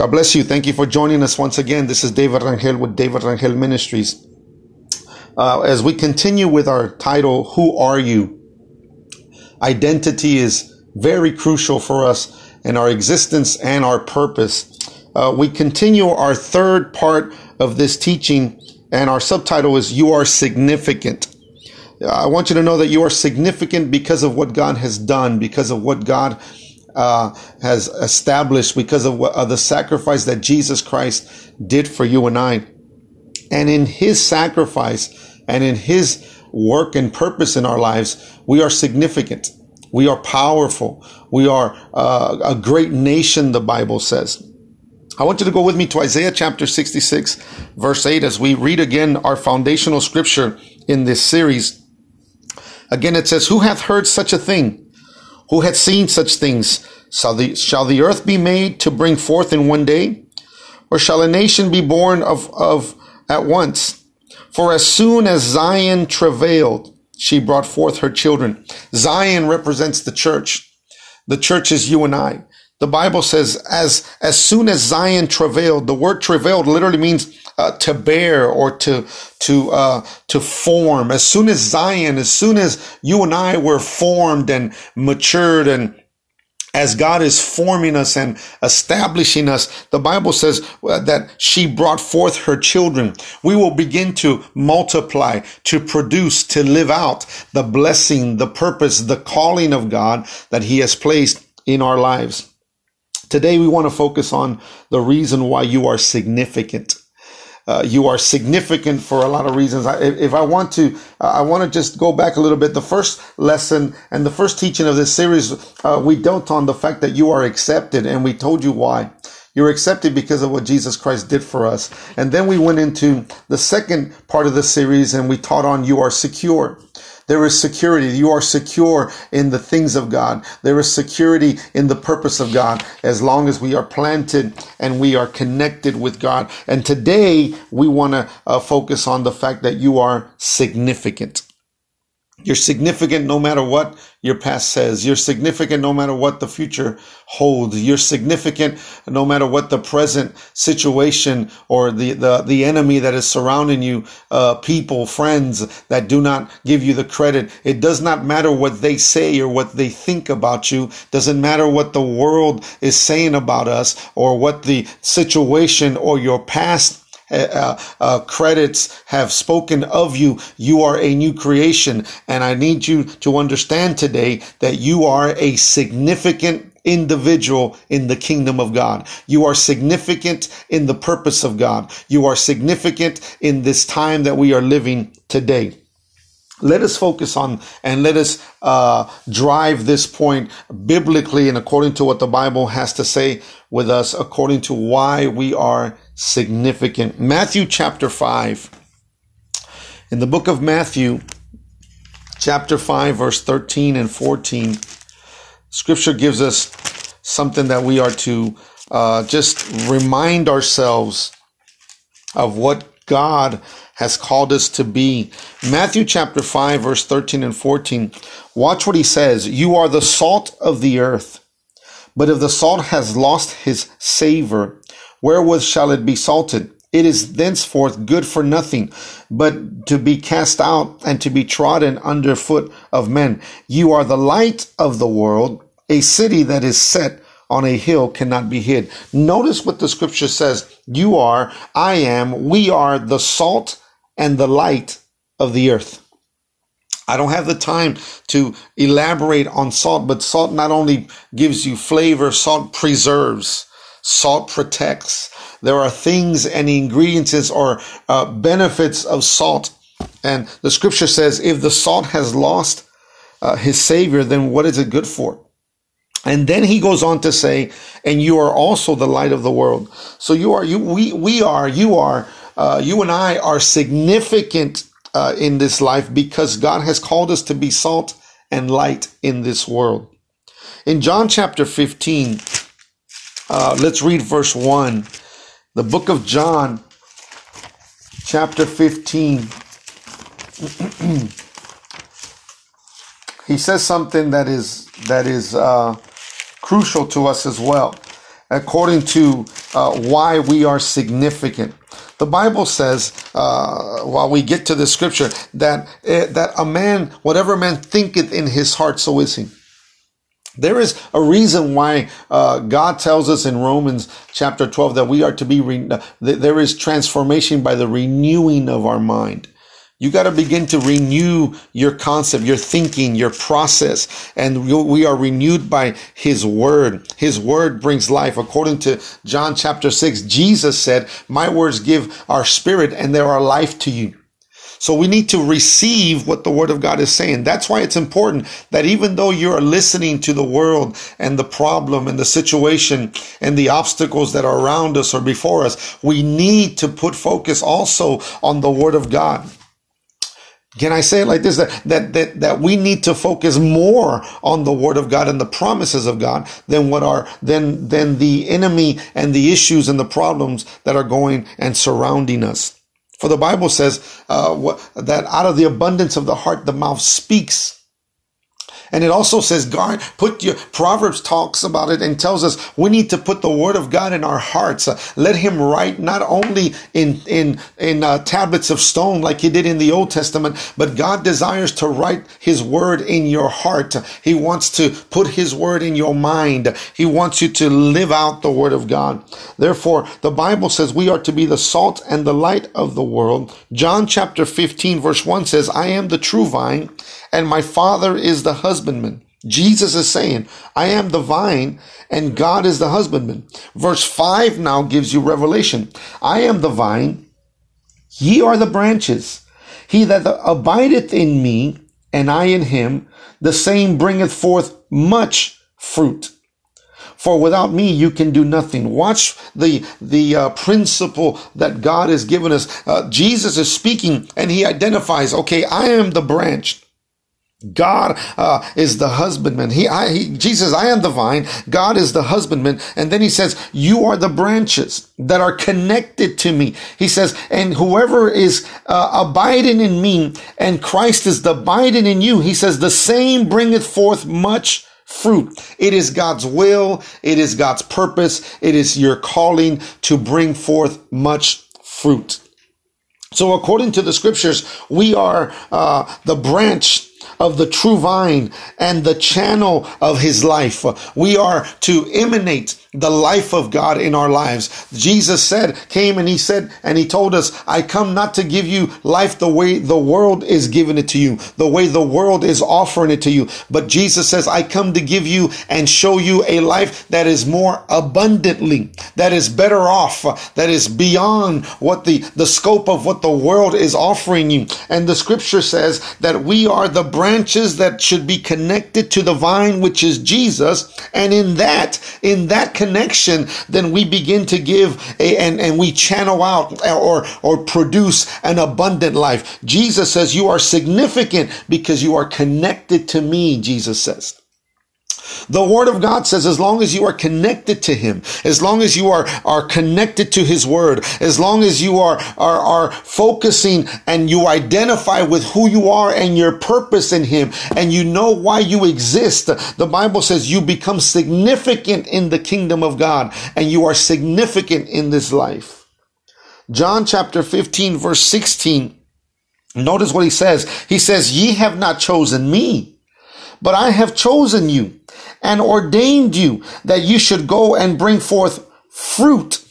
God bless you. Thank you for joining us once again. This is David Rangel with David Rangel Ministries. Uh, as we continue with our title, Who Are You? Identity is very crucial for us in our existence and our purpose. Uh, we continue our third part of this teaching, and our subtitle is You Are Significant. I want you to know that you are significant because of what God has done, because of what God uh, has established, because of uh, the sacrifice that Jesus Christ did for you and I. And in his sacrifice and in his work and purpose in our lives, we are significant. We are powerful. We are uh, a great nation, the Bible says. I want you to go with me to Isaiah chapter 66, verse 8, as we read again our foundational scripture in this series. Again, it says, Who hath heard such a thing? Who hath seen such things? Shall the, shall the earth be made to bring forth in one day? Or shall a nation be born of, of at once? For as soon as Zion travailed, she brought forth her children. Zion represents the church. The church is you and I. The Bible says, as, as soon as Zion travailed, the word travailed literally means uh, to bear or to to uh, to form. As soon as Zion, as soon as you and I were formed and matured and as God is forming us and establishing us, the Bible says uh, that she brought forth her children. We will begin to multiply, to produce, to live out the blessing, the purpose, the calling of God that He has placed in our lives. Today, we want to focus on the reason why you are significant. Uh, you are significant for a lot of reasons. I, if I want to, uh, I want to just go back a little bit. The first lesson and the first teaching of this series, uh, we dealt on the fact that you are accepted, and we told you why. You're accepted because of what Jesus Christ did for us. And then we went into the second part of the series and we taught on you are secure. There is security. You are secure in the things of God. There is security in the purpose of God as long as we are planted and we are connected with God. And today we want to uh, focus on the fact that you are significant. You're significant no matter what your past says. You're significant no matter what the future holds. You're significant no matter what the present situation or the, the, the enemy that is surrounding you, uh, people, friends that do not give you the credit. It does not matter what they say or what they think about you. Doesn't matter what the world is saying about us or what the situation or your past uh, uh, credits have spoken of you. You are a new creation. And I need you to understand today that you are a significant individual in the kingdom of God. You are significant in the purpose of God. You are significant in this time that we are living today. Let us focus on and let us uh, drive this point biblically and according to what the Bible has to say with us, according to why we are significant. Matthew chapter 5. In the book of Matthew, chapter 5, verse 13 and 14, scripture gives us something that we are to uh, just remind ourselves of what God has called us to be. Matthew chapter 5, verse 13 and 14. Watch what he says. You are the salt of the earth. But if the salt has lost his savor, wherewith shall it be salted? It is thenceforth good for nothing, but to be cast out and to be trodden under foot of men. You are the light of the world. A city that is set on a hill cannot be hid. Notice what the scripture says. You are, I am, we are the salt and the light of the earth. I don't have the time to elaborate on salt, but salt not only gives you flavor, salt preserves. Salt protects. There are things and ingredients or uh, benefits of salt. And the scripture says, if the salt has lost uh, his savior, then what is it good for? And then he goes on to say, and you are also the light of the world. So you are, you, we, we are, you are, uh, you and I are significant uh, in this life because God has called us to be salt and light in this world. In John chapter 15, uh, let's read verse 1. The book of John, chapter 15. he says something that is that is uh, crucial to us as well. according to uh, why we are significant. The Bible says, uh, while we get to the scripture, that uh, that a man, whatever man thinketh in his heart, so is he. There is a reason why uh, God tells us in Romans chapter 12 that we are to be, re- there is transformation by the renewing of our mind. You got to begin to renew your concept, your thinking, your process. And we are renewed by his word. His word brings life. According to John chapter six, Jesus said, my words give our spirit and there are life to you. So we need to receive what the word of God is saying. That's why it's important that even though you're listening to the world and the problem and the situation and the obstacles that are around us or before us, we need to put focus also on the word of God. Can I say it like this? That, that, that, that we need to focus more on the word of God and the promises of God than what are, than, than the enemy and the issues and the problems that are going and surrounding us. For the Bible says, uh, that out of the abundance of the heart, the mouth speaks. And it also says, God, put your, Proverbs talks about it and tells us we need to put the word of God in our hearts. Uh, let him write not only in, in, in uh, tablets of stone like he did in the Old Testament, but God desires to write his word in your heart. He wants to put his word in your mind. He wants you to live out the word of God. Therefore, the Bible says we are to be the salt and the light of the world. John chapter 15 verse 1 says, I am the true vine and my father is the husbandman. Jesus is saying, I am the vine and God is the husbandman. Verse 5 now gives you revelation. I am the vine, ye are the branches. He that abideth in me and I in him, the same bringeth forth much fruit. For without me, you can do nothing. Watch the, the uh, principle that God has given us. Uh, Jesus is speaking and he identifies, okay, I am the branch. God uh, is the husbandman. He, I, he, Jesus, I am the vine. God is the husbandman. And then he says, you are the branches that are connected to me. He says, and whoever is uh, abiding in me and Christ is the abiding in you, he says, the same bringeth forth much fruit. It is God's will. It is God's purpose. It is your calling to bring forth much fruit. So according to the scriptures, we are uh, the branch of the true vine and the channel of his life. We are to emanate the life of God in our lives. Jesus said, came and he said, and he told us, I come not to give you life the way the world is giving it to you, the way the world is offering it to you. But Jesus says, I come to give you and show you a life that is more abundantly, that is better off, that is beyond what the, the scope of what the world is offering you. And the scripture says that we are the branches that should be connected to the vine, which is Jesus. And in that, in that connection, then we begin to give a, and, and we channel out or, or produce an abundant life. Jesus says you are significant because you are connected to me, Jesus says. The word of God says as long as you are connected to him, as long as you are, are connected to his word, as long as you are, are, are focusing and you identify with who you are and your purpose in him and you know why you exist, the Bible says you become significant in the kingdom of God and you are significant in this life. John chapter 15 verse 16. Notice what he says. He says, ye have not chosen me, but I have chosen you and ordained you that you should go and bring forth fruit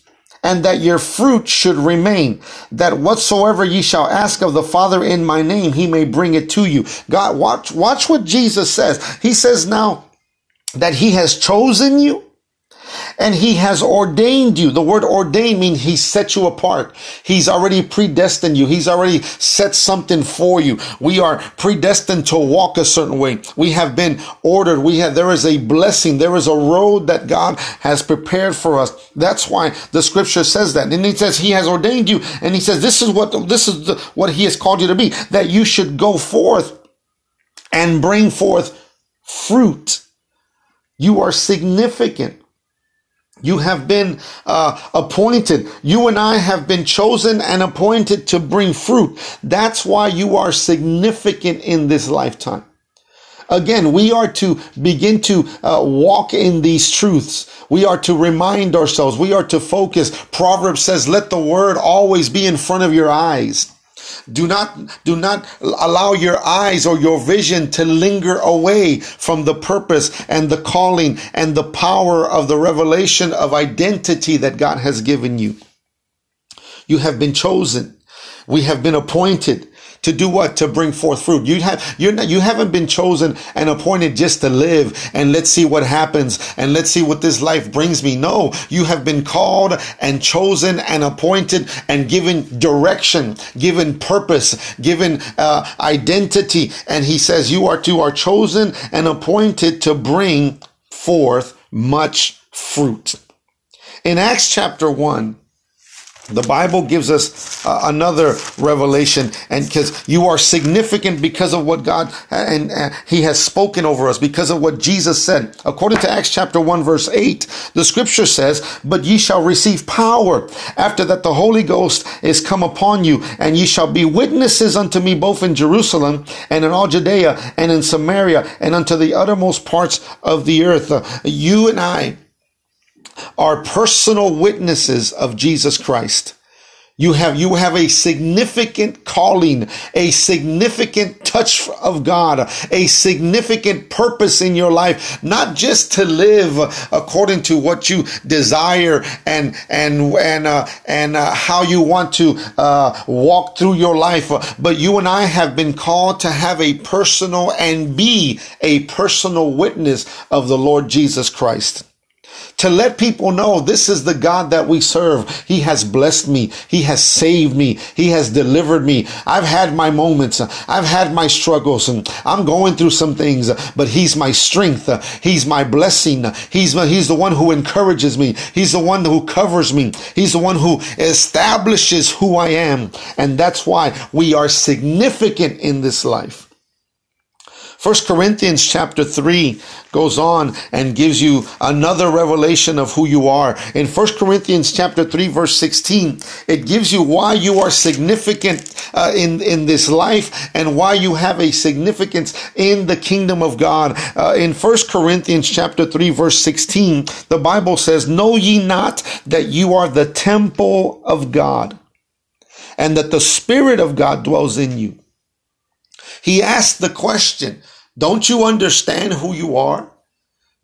and that your fruit should remain, that whatsoever ye shall ask of the Father in my name, he may bring it to you. God, watch, watch what Jesus says. He says now that he has chosen you and he has ordained you. The word ordain means he set you apart. He's already predestined you. He's already set something for you. We are predestined to walk a certain way. We have been ordered. We have, there is a blessing. There is a road that God has prepared for us. That's why the scripture says that. And he says he has ordained you. And he says this is what, this is the, what he has called you to be, that you should go forth and bring forth fruit. You are significant. You have been uh, appointed. You and I have been chosen and appointed to bring fruit. That's why you are significant in this lifetime. Again, we are to begin to uh, walk in these truths. We are to remind ourselves. We are to focus. Proverbs says, let the word always be in front of your eyes. Do not, do not allow your eyes or your vision to linger away from the purpose and the calling and the power of the revelation of identity that God has given you. You have been chosen. We have been appointed to do what? To bring forth fruit. You have, you're not, you haven't been chosen and appointed just to live and let's see what happens and let's see what this life brings me. No, you have been called and chosen and appointed and given direction, given purpose, given uh, identity. And he says you are to are chosen and appointed to bring forth much fruit. In Acts chapter 1, the Bible gives us uh, another revelation, and because you are significant because of what God and uh, He has spoken over us, because of what Jesus said. According to Acts chapter 1, verse 8, the scripture says, But ye shall receive power after that the Holy Ghost is come upon you, and ye shall be witnesses unto me both in Jerusalem and in all Judea and in Samaria and unto the uttermost parts of the earth. Uh, you and I, are personal witnesses of Jesus Christ. You have, you have a significant calling, a significant touch of God, a significant purpose in your life, not just to live according to what you desire and, and, and, uh, and, uh, how you want to, uh, walk through your life. But you and I have been called to have a personal and be a personal witness of the Lord Jesus Christ to let people know this is the God that we serve. He has blessed me. He has saved me. He has delivered me. I've had my moments. I've had my struggles and I'm going through some things, but he's my strength. He's my blessing. He's, he's the one who encourages me. He's the one who covers me. He's the one who establishes who I am. And that's why we are significant in this life. First Corinthians chapter 3 goes on and gives you another revelation of who you are. In First Corinthians chapter 3 verse 16, it gives you why you are significant uh, in, in this life and why you have a significance in the kingdom of God. Uh, in First Corinthians chapter 3 verse 16, the Bible says, Know ye not that you are the temple of God and that the Spirit of God dwells in you? He asked the question, don't you understand who you are?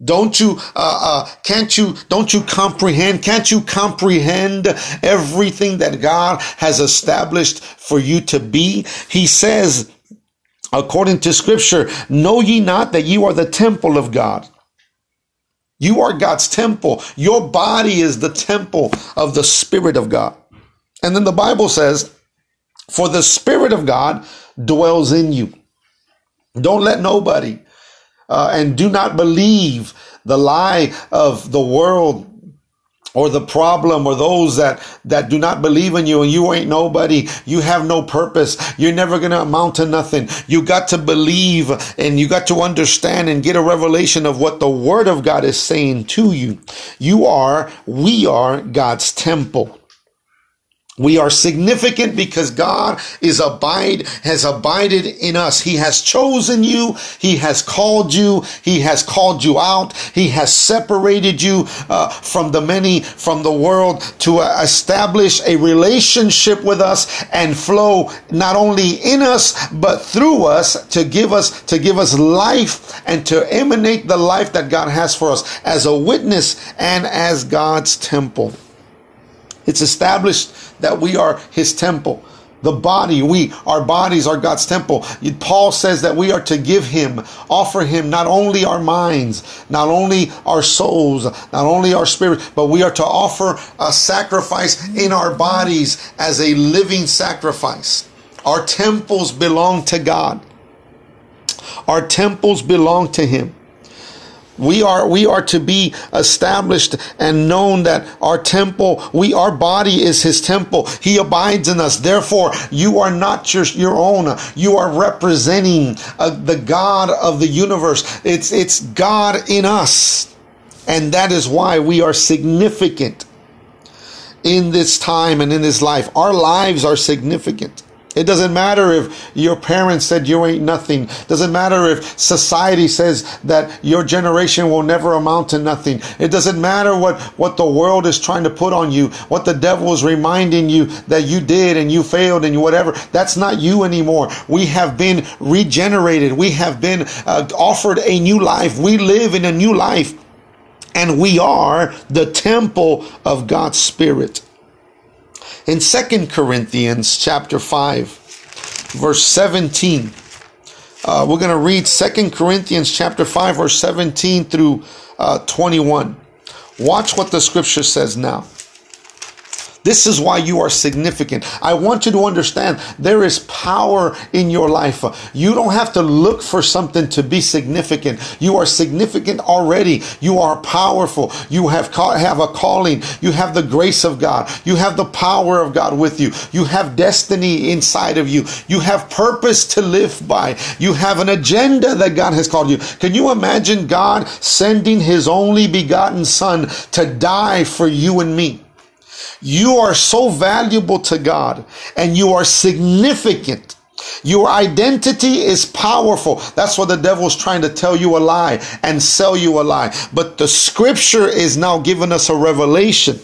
Don't you, uh, uh, can't you, don't you comprehend? Can't you comprehend everything that God has established for you to be? He says, according to scripture, know ye not that you are the temple of God? You are God's temple. Your body is the temple of the Spirit of God. And then the Bible says, for the Spirit of God dwells in you. Don't let nobody uh, and do not believe the lie of the world or the problem or those that that do not believe in you and you ain't nobody. You have no purpose. You're never going to amount to nothing. You got to believe and you got to understand and get a revelation of what the word of God is saying to you. You are we are God's temple we are significant because God is abide, has abided in us. He has chosen you. He has called you. He has called you out. He has separated you uh, from the many, from the world to uh, establish a relationship with us and flow not only in us, but through us to give us, to give us life and to emanate the life that God has for us as a witness and as God's temple. It's established that we are his temple. The body, we, our bodies are God's temple. Paul says that we are to give him, offer him not only our minds, not only our souls, not only our spirit, but we are to offer a sacrifice in our bodies as a living sacrifice. Our temples belong to God. Our temples belong to him. We are, we are to be established and known that our temple, we, our body is his temple. He abides in us. Therefore, you are not your, your own. You are representing uh, the God of the universe. It's, it's God in us. And that is why we are significant in this time and in this life. Our lives are significant. It doesn't matter if your parents said you ain't nothing. Doesn't matter if society says that your generation will never amount to nothing. It doesn't matter what, what the world is trying to put on you, what the devil is reminding you that you did and you failed and whatever. That's not you anymore. We have been regenerated. We have been uh, offered a new life. We live in a new life and we are the temple of God's Spirit. In Second Corinthians chapter 5, verse 17, uh, we're going to read Second Corinthians chapter 5, verse 17 through uh, 21. Watch what the scripture says now. This is why you are significant. I want you to understand there is power in your life. You don't have to look for something to be significant. You are significant already. You are powerful. You have, have a calling. You have the grace of God. You have the power of God with you. You have destiny inside of you. You have purpose to live by. You have an agenda that God has called you. Can you imagine God sending his only begotten son to die for you and me? You are so valuable to God and you are significant. Your identity is powerful. That's what the devil's trying to tell you a lie and sell you a lie. But the scripture is now giving us a revelation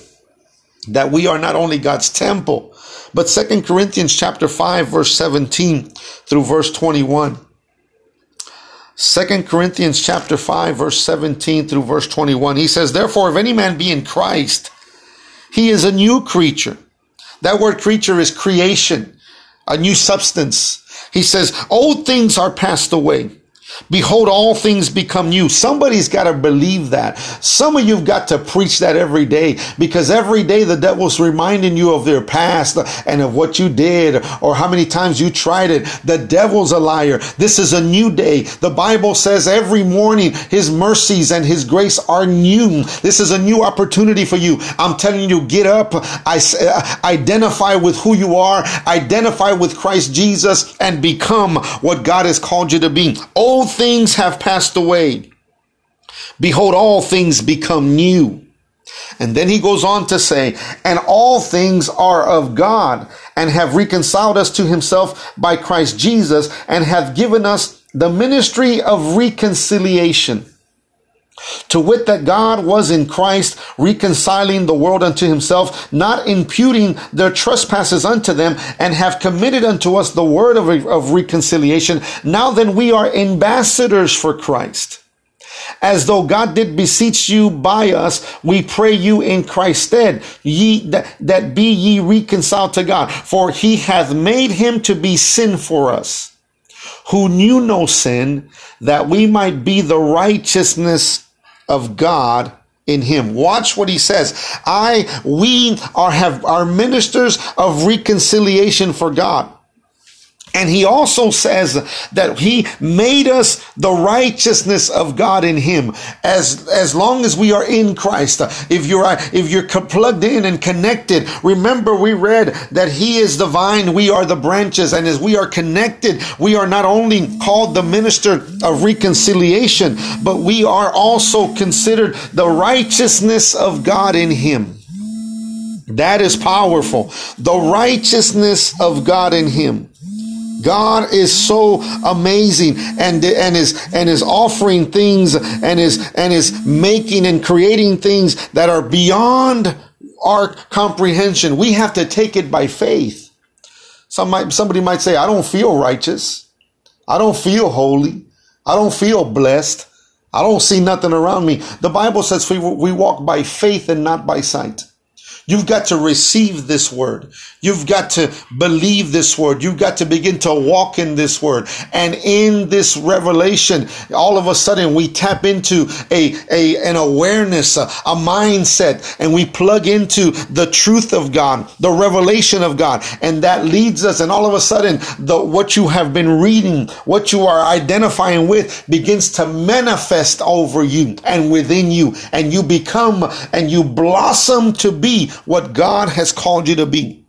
that we are not only God's temple, but Second Corinthians chapter 5 verse 17 through verse 21. Second Corinthians chapter 5 verse 17 through verse 21. He says, Therefore, if any man be in Christ, he is a new creature. That word creature is creation, a new substance. He says, old things are passed away. Behold, all things become new. Somebody's got to believe that. Some of you've got to preach that every day because every day the devil's reminding you of their past and of what you did or how many times you tried it. The devil's a liar. This is a new day. The Bible says every morning his mercies and his grace are new. This is a new opportunity for you. I'm telling you, get up, I, uh, identify with who you are, identify with Christ Jesus and become what God has called you to be. Old old things have passed away. Behold, all things become new. And then he goes on to say, and all things are of God and have reconciled us to himself by Christ Jesus and have given us the ministry of reconciliation to wit, that God was in Christ reconciling the world unto himself, not imputing their trespasses unto them, and have committed unto us the word of, of reconciliation. Now then, we are ambassadors for Christ. As though God did beseech you by us, we pray you in Christ's stead, ye that, that be ye reconciled to God. For he hath made him to be sin for us, who knew no sin, that we might be the righteousness of God in him. Watch what he says. I, we are have, are ministers of reconciliation for God. And he also says that he made us the righteousness of God in him as, as long as we are in Christ. If you're, if you're plugged in and connected, remember we read that he is the vine, we are the branches. And as we are connected, we are not only called the minister of reconciliation, but we are also considered the righteousness of God in him. That is powerful. The righteousness of God in him. God is so amazing and and is and is offering things and is and is making and creating things that are beyond our comprehension. We have to take it by faith. Some might, somebody might say, I don't feel righteous. I don't feel holy. I don't feel blessed. I don't see nothing around me. The Bible says we, we walk by faith and not by sight. You've got to receive this word. You've got to believe this word. You've got to begin to walk in this word. And in this revelation, all of a sudden we tap into a, a an awareness, a, a mindset, and we plug into the truth of God, the revelation of God. And that leads us. And all of a sudden, the, what you have been reading, what you are identifying with begins to manifest over you and within you. And you become and you blossom to be what God has called you to be.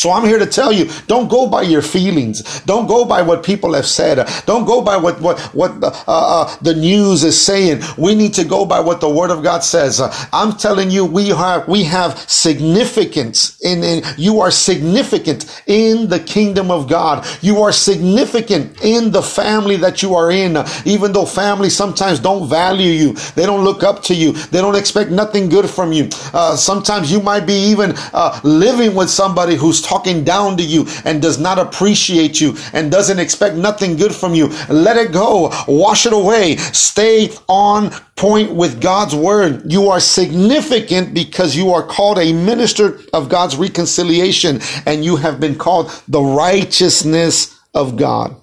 So I'm here to tell you, don't go by your feelings. Don't go by what people have said. Don't go by what, what, what the, uh, uh, the news is saying. We need to go by what the word of God says. Uh, I'm telling you, we have, we have significance in, in, you are significant in the kingdom of God. You are significant in the family that you are in. Even though families sometimes don't value you. They don't look up to you. They don't expect nothing good from you. Uh, sometimes you might be even uh, living with somebody who's talking down to you and does not appreciate you and doesn't expect nothing good from you, let it go. Wash it away. Stay on point with God's word. You are significant because you are called a minister of God's reconciliation and you have been called the righteousness of God.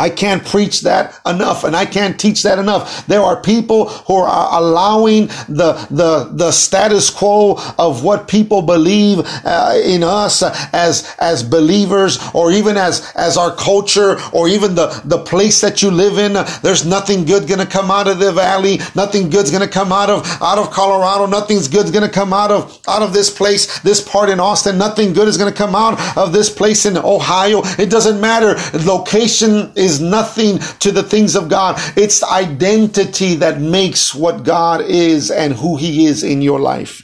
I can't preach that enough and I can't teach that enough. There are people who are allowing the, the, the status quo of what people believe uh, in us as, as believers or even as, as our culture or even the, the place that you live in. There's nothing good going to come out of the valley. Nothing good's going to come out of, out of Colorado. Nothing's good's going to come out of, out of this place, this part in Austin. Nothing good is going to come out of this place in Ohio. It doesn't matter. Location is is nothing to the things of God. It's identity that makes what God is and who he is in your life.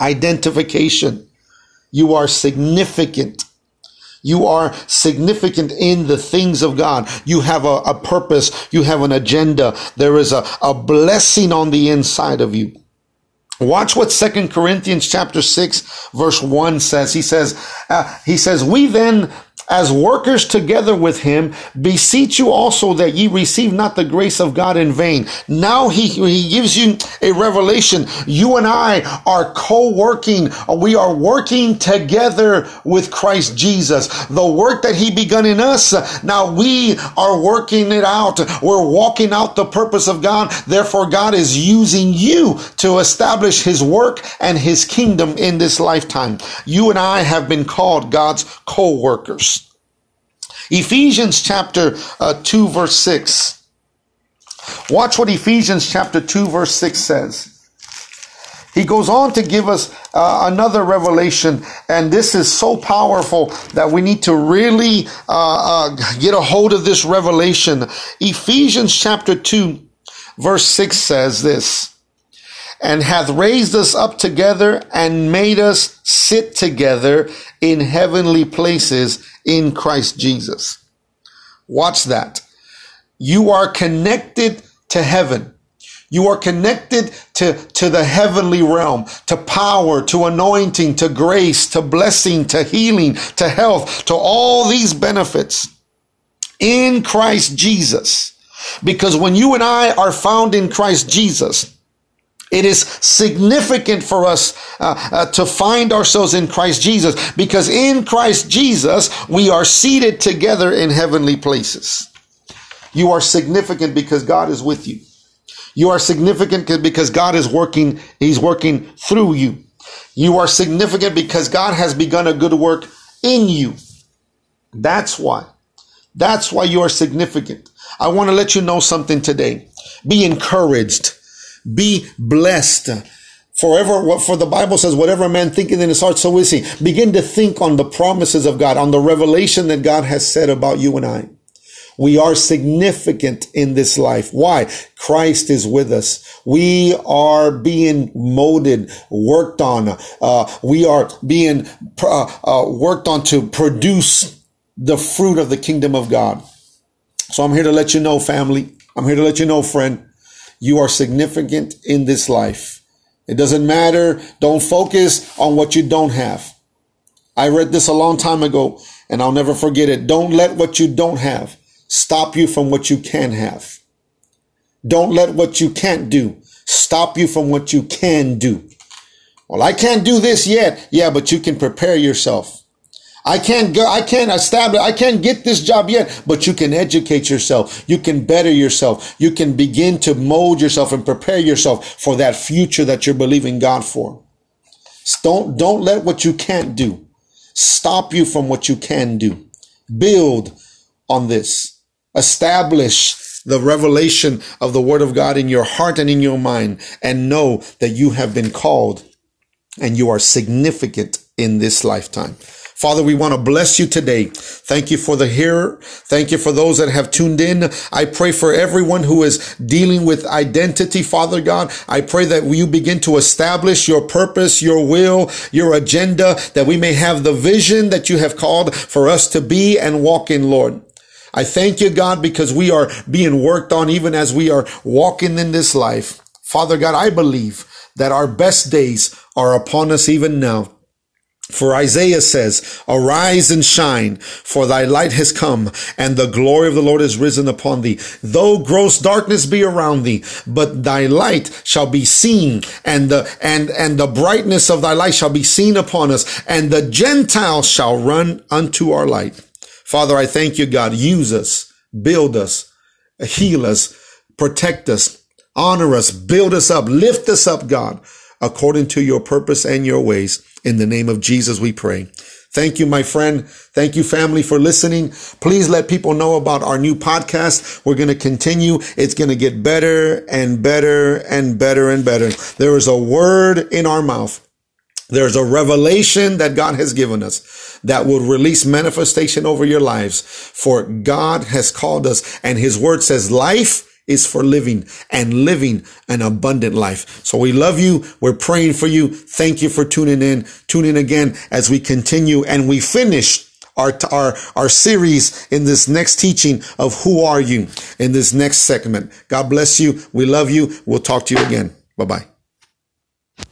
Identification. You are significant. You are significant in the things of God. You have a, a purpose. You have an agenda. There is a, a blessing on the inside of you. Watch what Second Corinthians chapter 6 verse 1 says. He says, uh, he says, we then as workers together with him, beseech you also that ye receive not the grace of God in vain. Now he, he gives you a revelation. You and I are co-working. We are working together with Christ Jesus. The work that he begun in us, now we are working it out. We're walking out the purpose of God. Therefore, God is using you to establish his work and his kingdom in this lifetime. You and I have been called God's co-workers. Ephesians chapter uh, 2 verse 6. Watch what Ephesians chapter 2 verse 6 says. He goes on to give us uh, another revelation, and this is so powerful that we need to really uh, uh, get a hold of this revelation. Ephesians chapter 2, verse 6 says this and hath raised us up together and made us sit together in heavenly places in Christ Jesus. Watch that. You are connected to heaven. You are connected to, to the heavenly realm, to power, to anointing, to grace, to blessing, to healing, to health, to all these benefits in Christ Jesus. Because when you and I are found in Christ Jesus, it is significant for us uh, uh, to find ourselves in Christ Jesus because in Christ Jesus we are seated together in heavenly places. You are significant because God is with you. You are significant because God is working, He's working through you. You are significant because God has begun a good work in you. That's why. That's why you are significant. I want to let you know something today. Be encouraged be blessed. Forever, for the Bible says, whatever a man thinketh in his heart, so is he. Begin to think on the promises of God, on the revelation that God has said about you and I. We are significant in this life. Why? Christ is with us. We are being molded, worked on. Uh, we are being uh, uh, worked on to produce the fruit of the kingdom of God. So I'm here to let you know, family. I'm here to let you know, friend. You are significant in this life. It doesn't matter. Don't focus on what you don't have. I read this a long time ago and I'll never forget it. Don't let what you don't have stop you from what you can have. Don't let what you can't do stop you from what you can do. Well, I can't do this yet. Yeah, but you can prepare yourself. I can't go, I can't establish, I can't get this job yet, but you can educate yourself. You can better yourself. You can begin to mold yourself and prepare yourself for that future that you're believing God for. Don't, don't let what you can't do stop you from what you can do. Build on this. Establish the revelation of the word of God in your heart and in your mind and know that you have been called and you are significant in this lifetime. Father, we want to bless you today. Thank you for the hearer. Thank you for those that have tuned in. I pray for everyone who is dealing with identity, Father God. I pray that you begin to establish your purpose, your will, your agenda, that we may have the vision that you have called for us to be and walk in, Lord. I thank you, God, because we are being worked on even as we are walking in this life. Father God, I believe that our best days are upon us even now. For Isaiah says, arise and shine, for thy light has come and the glory of the Lord is risen upon thee. Though gross darkness be around thee, but thy light shall be seen and the, and, and the brightness of thy light shall be seen upon us and the Gentiles shall run unto our light. Father, I thank you, God. Use us, build us, heal us, protect us, honor us, build us up, lift us up, God, according to your purpose and your ways. In the name of Jesus, we pray. Thank you, my friend. Thank you, family, for listening. Please let people know about our new podcast. We're going to continue. It's going to get better and better and better and better. There is a word in our mouth. There's a revelation that God has given us that will release manifestation over your lives. For God has called us and his word says life is for living and living an abundant life. So we love you. We're praying for you. Thank you for tuning in. Tune in again as we continue and we finish our, our, our series in this next teaching of who are you in this next segment. God bless you. We love you. We'll talk to you again. Bye bye.